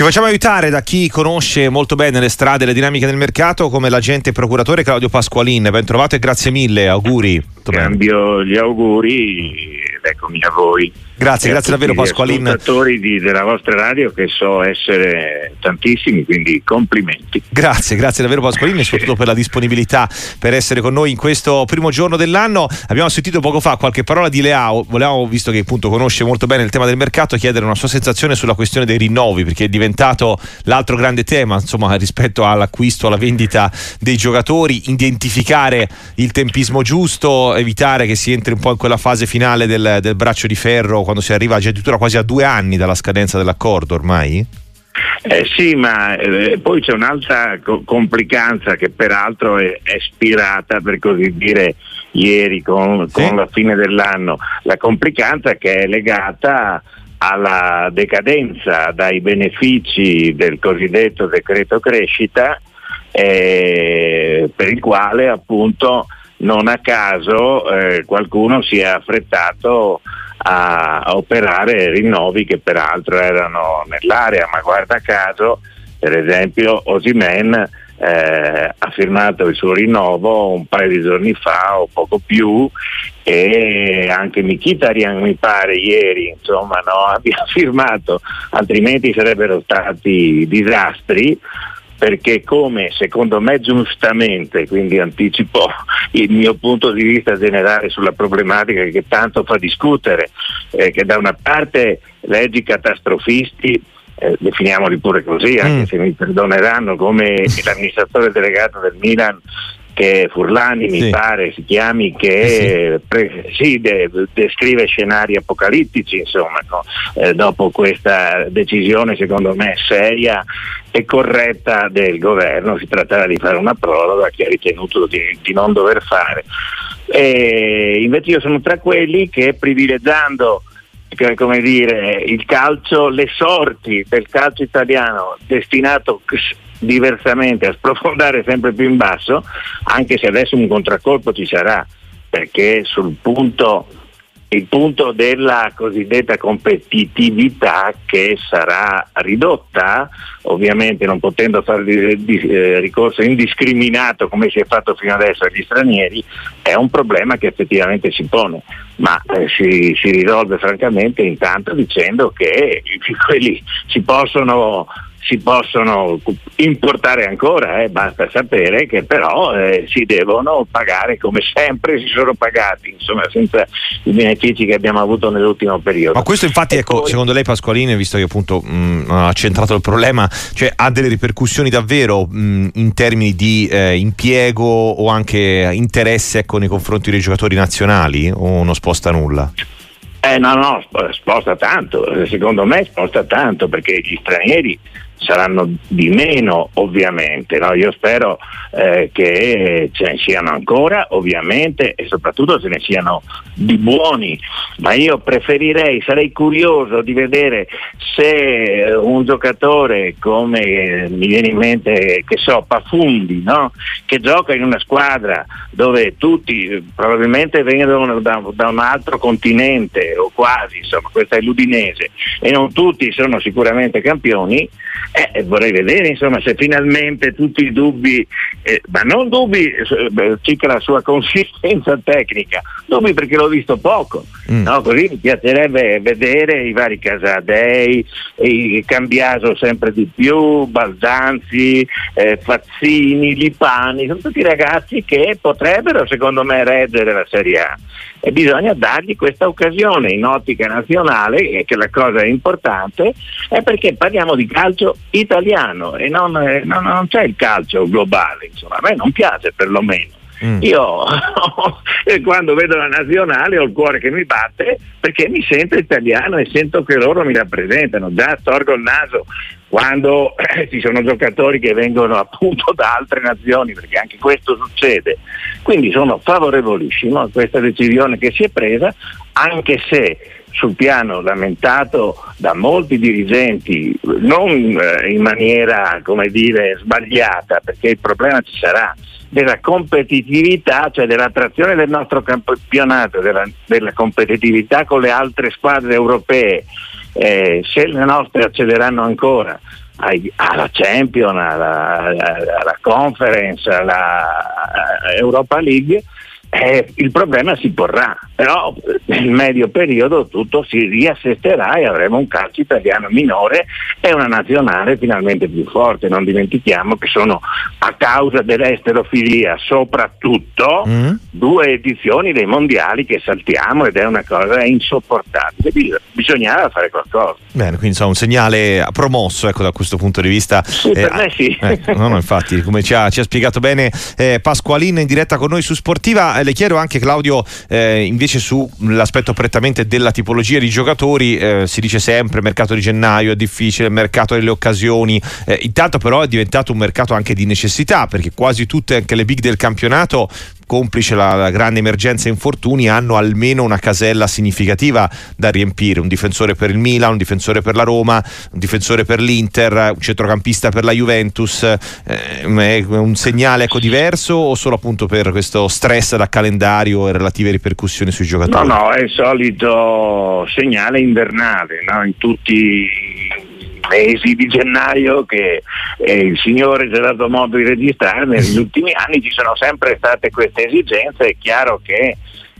Ci facciamo aiutare da chi conosce molto bene le strade e le dinamiche del mercato come l'agente procuratore Claudio Pasqualin. Ben trovato e grazie mille, auguri. Cambio gli auguri ed eccomi a voi. Grazie, grazie davvero Pasqualin. ascoltatori di, della vostra radio che so essere tantissimi, quindi complimenti. Grazie, grazie davvero Pasqualin e soprattutto per la disponibilità per essere con noi in questo primo giorno dell'anno. Abbiamo sentito poco fa qualche parola di Leao, volevamo, visto che appunto conosce molto bene il tema del mercato, chiedere una sua sensazione sulla questione dei rinnovi, perché è diventato l'altro grande tema, insomma, rispetto all'acquisto, alla vendita dei giocatori, identificare il tempismo giusto, evitare che si entri un po' in quella fase finale del, del braccio di ferro quando si arriva addirittura quasi a due anni dalla scadenza dell'accordo ormai? Eh sì, ma eh, poi c'è un'altra co- complicanza che peraltro è, è spirata, per così dire, ieri con, sì. con la fine dell'anno. La complicanza che è legata alla decadenza dai benefici del cosiddetto decreto crescita, eh, per il quale appunto non a caso eh, qualcuno si è affrettato a, operare rinnovi che peraltro erano nell'area, ma guarda caso, per esempio, Osimen eh, ha firmato il suo rinnovo un paio di giorni fa o poco più e anche Mkhitaryan mi pare ieri insomma no, abbia firmato altrimenti sarebbero stati disastri perché come secondo me giustamente, quindi anticipo il mio punto di vista generale sulla problematica che tanto fa discutere, eh, che da una parte leggi catastrofisti eh, definiamoli pure così, anche mm. se mi perdoneranno, come l'amministratore delegato del Milan che Furlani sì. mi pare si chiami che sì. Pre, sì, de, descrive scenari apocalittici insomma no? eh, dopo questa decisione secondo me seria e corretta del governo si trattava di fare una proroga che ha ritenuto di, di non dover fare e invece io sono tra quelli che privilegiando come dire, il calcio, le sorti del calcio italiano destinato diversamente a sprofondare sempre più in basso, anche se adesso un contraccolpo ci sarà, perché sul punto il punto della cosiddetta competitività che sarà ridotta, ovviamente non potendo fare eh, ricorso indiscriminato come si è fatto fino adesso agli stranieri, è un problema che effettivamente si pone, ma eh, si, si, risolve francamente intanto dicendo che quelli si possono si possono importare ancora, eh, basta sapere che però eh, si devono pagare come sempre si sono pagati, insomma senza i benefici che abbiamo avuto nell'ultimo periodo. Ma questo infatti, ecco, poi... secondo lei Pasqualini, visto che appunto mh, ha centrato il problema, cioè ha delle ripercussioni davvero mh, in termini di eh, impiego o anche interesse ecco, nei confronti dei giocatori nazionali o non sposta nulla? Eh, no, no, sposta tanto, secondo me sposta tanto perché gli stranieri saranno di meno ovviamente, no? io spero eh, che ce ne siano ancora ovviamente e soprattutto ce ne siano di buoni, ma io preferirei, sarei curioso di vedere se un giocatore come eh, mi viene in mente, che so, Pafundi, no? che gioca in una squadra dove tutti eh, probabilmente vengono da, da un altro continente o quasi, insomma questa è l'Udinese e non tutti sono sicuramente campioni, eh, vorrei vedere insomma, se finalmente tutti i dubbi, eh, ma non dubbi eh, circa la sua consistenza tecnica, dubbi perché l'ho visto poco, mm. no? così mi piacerebbe vedere i vari Casadei, i Cambiaso sempre di più, Baldanzi, eh, Fazzini, Lipani, sono tutti ragazzi che potrebbero secondo me reggere la Serie A e bisogna dargli questa occasione in ottica nazionale, che la cosa è importante, è perché parliamo di calcio italiano e non, eh, non, non c'è il calcio globale, insomma, a me non piace perlomeno. Mm. Io quando vedo la nazionale ho il cuore che mi batte perché mi sento italiano e sento che loro mi rappresentano, già storgo il naso quando eh, ci sono giocatori che vengono appunto da altre nazioni, perché anche questo succede. Quindi sono favorevolissimo a questa decisione che si è presa, anche se sul piano lamentato da molti dirigenti, non eh, in maniera come dire sbagliata, perché il problema ci sarà, della competitività, cioè dell'attrazione del nostro campionato, della, della competitività con le altre squadre europee. Eh, se le nostre accederanno ancora alla Champion, alla, alla, alla Conference, alla Europa League eh, il problema si porrà, però nel medio periodo tutto si riassesterà e avremo un calcio italiano minore e una nazionale finalmente più forte. Non dimentichiamo che sono a causa dell'esterofilia soprattutto mm. due edizioni dei mondiali che saltiamo ed è una cosa insopportabile. Bisognava fare qualcosa. Bene, quindi insomma un segnale promosso ecco, da questo punto di vista. Sì, eh, per me sì. Eh, no, no, infatti, come ci ha, ci ha spiegato bene eh, Pasqualina in diretta con noi su Sportiva eh, le chiedo anche Claudio eh, invece sull'aspetto prettamente della tipologia di giocatori eh, si dice sempre mercato di gennaio è difficile mercato delle occasioni eh, intanto però è diventato un mercato anche di necessità perché quasi tutte anche le big del campionato complice la, la, grande emergenza infortuni, hanno almeno una casella significativa da riempire. Un difensore per il Milan, un difensore per la Roma, un difensore per l'Inter, un centrocampista per la Juventus. Eh, è un segnale ecco, diverso o solo appunto per questo stress da calendario e relative ripercussioni sui giocatori? No, no, è il solito segnale invernale no? in tutti mesi di gennaio che eh, il Signore ci ha dato modo di registrare, negli ultimi anni ci sono sempre state queste esigenze, è chiaro che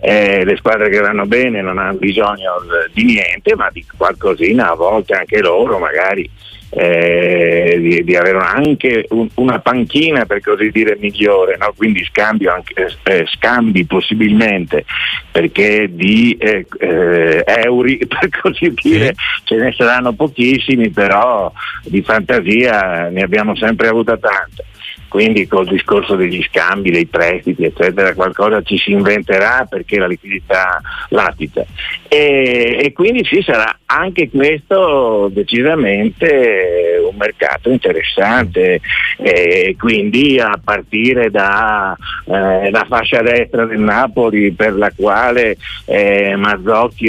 eh, le squadre che vanno bene non hanno bisogno di niente, ma di qualcosina a volte anche loro magari eh, di, di, avere anche un, una panchina per così dire migliore, no? quindi scambio anche, eh, scambi possibilmente perché di eh, eh euro per così dire ce ne saranno pochissimi, però di fantasia ne abbiamo sempre avuta tanta quindi col discorso degli scambi, dei prestiti, eccetera, qualcosa ci si inventerà perché la liquidità latita. E, e quindi sì, sarà anche questo decisamente un mercato interessante, e quindi a partire dalla eh, fascia destra del Napoli per la quale eh,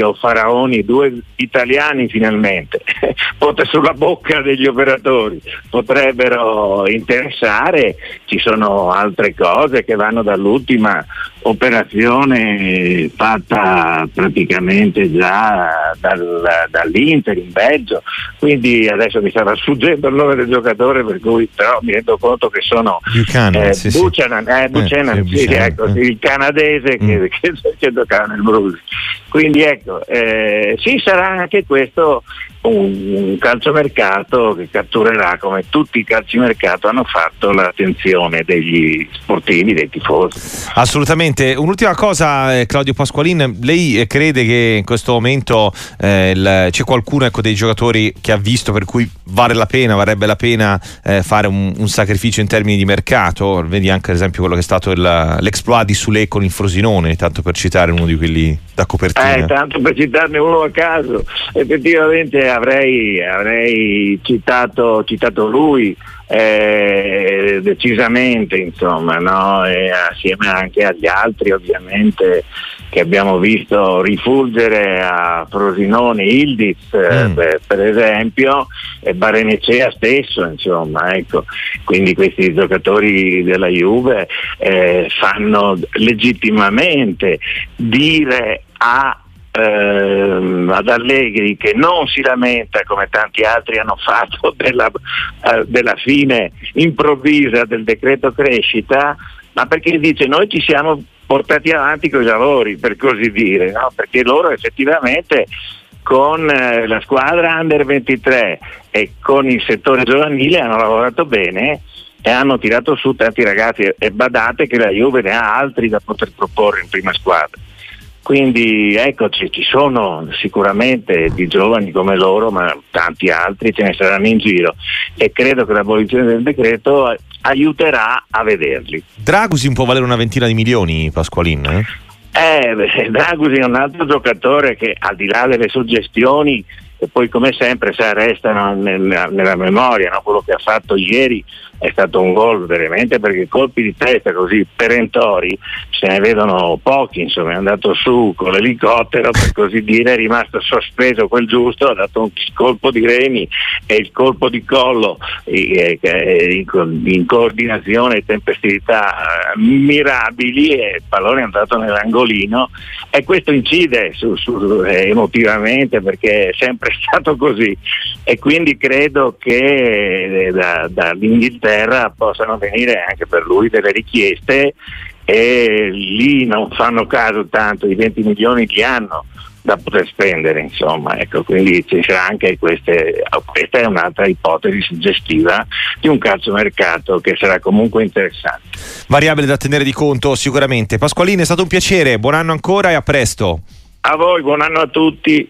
o Faraoni, due italiani finalmente, sulla bocca degli operatori, potrebbero interessare ci sono altre cose che vanno dall'ultima operazione fatta praticamente già dal, dall'Inter in Belgio, quindi adesso mi stava sfuggendo il nome del giocatore per cui però mi rendo conto che sono Buchanan, eh, sì, Buchanan, eh, Buchanan, eh, sì, ecco, mm. il canadese mm. che, che, che, giocava nel Bruce. Quindi ecco, eh, sì sarà anche questo un calciomercato che catturerà come tutti i calciomercato hanno fatto l'attenzione degli sportivi, dei tifosi. Assolutamente. Un'ultima cosa, eh, Claudio Pasqualin, lei eh, crede che in questo momento eh, il, c'è qualcuno ecco, dei giocatori che ha visto per cui vale la pena, varrebbe la pena eh, fare un, un, sacrificio in termini di mercato? Vedi anche ad esempio quello che è stato il, l'exploit di Sule con il Frosinone, tanto per citare uno di quelli da copertina. Eh, tanto per citarne uno a caso, effettivamente avrei, avrei citato, citato, lui eh, decisamente, insomma, no? assieme anche agli altri ovviamente che abbiamo visto rifulgere a Frosinone, Ildiz eh, mm. per, per, esempio, e Barenecea stesso, insomma, ecco. quindi questi giocatori della Juve eh, fanno legittimamente dire a ehm, ad Allegri che non si lamenta come tanti altri hanno fatto della, eh, della fine improvvisa del decreto crescita, ma perché dice noi ci siamo portati avanti con i lavori, per così dire, no? perché loro effettivamente con eh, la squadra under 23 e con il settore giovanile hanno lavorato bene e hanno tirato su tanti ragazzi e badate che la Juve ne ha altri da poter proporre in prima squadra. Quindi eccoci, ci sono sicuramente di giovani come loro, ma tanti altri ce ne saranno in giro e credo che l'abolizione del decreto aiuterà a vederli. Dragusi può valere una ventina di milioni, Pasqualin? Eh? Eh, Dragusi è un altro giocatore che al di là delle suggestioni e poi come sempre sai, restano nella, nella memoria no? quello che ha fatto ieri è stato un gol veramente perché colpi di testa così perentori se ne vedono pochi, insomma è andato su con l'elicottero per così dire, è rimasto sospeso quel giusto, ha dato un colpo di remi e il colpo di collo eh, in, in coordinazione e tempestività eh, mirabili e il pallone è andato nell'angolino e questo incide su, su, eh, emotivamente perché è sempre stato così e quindi credo che eh, da, dall'Inghilterra possano venire anche per lui delle richieste e lì non fanno caso tanto, i 20 milioni di anno da poter spendere, insomma, ecco, quindi c'è anche queste, questa è un'altra ipotesi suggestiva di un calciomercato che sarà comunque interessante. Variabile da tenere di conto sicuramente. Pasqualini è stato un piacere, buon anno ancora e a presto. A voi, buon anno a tutti.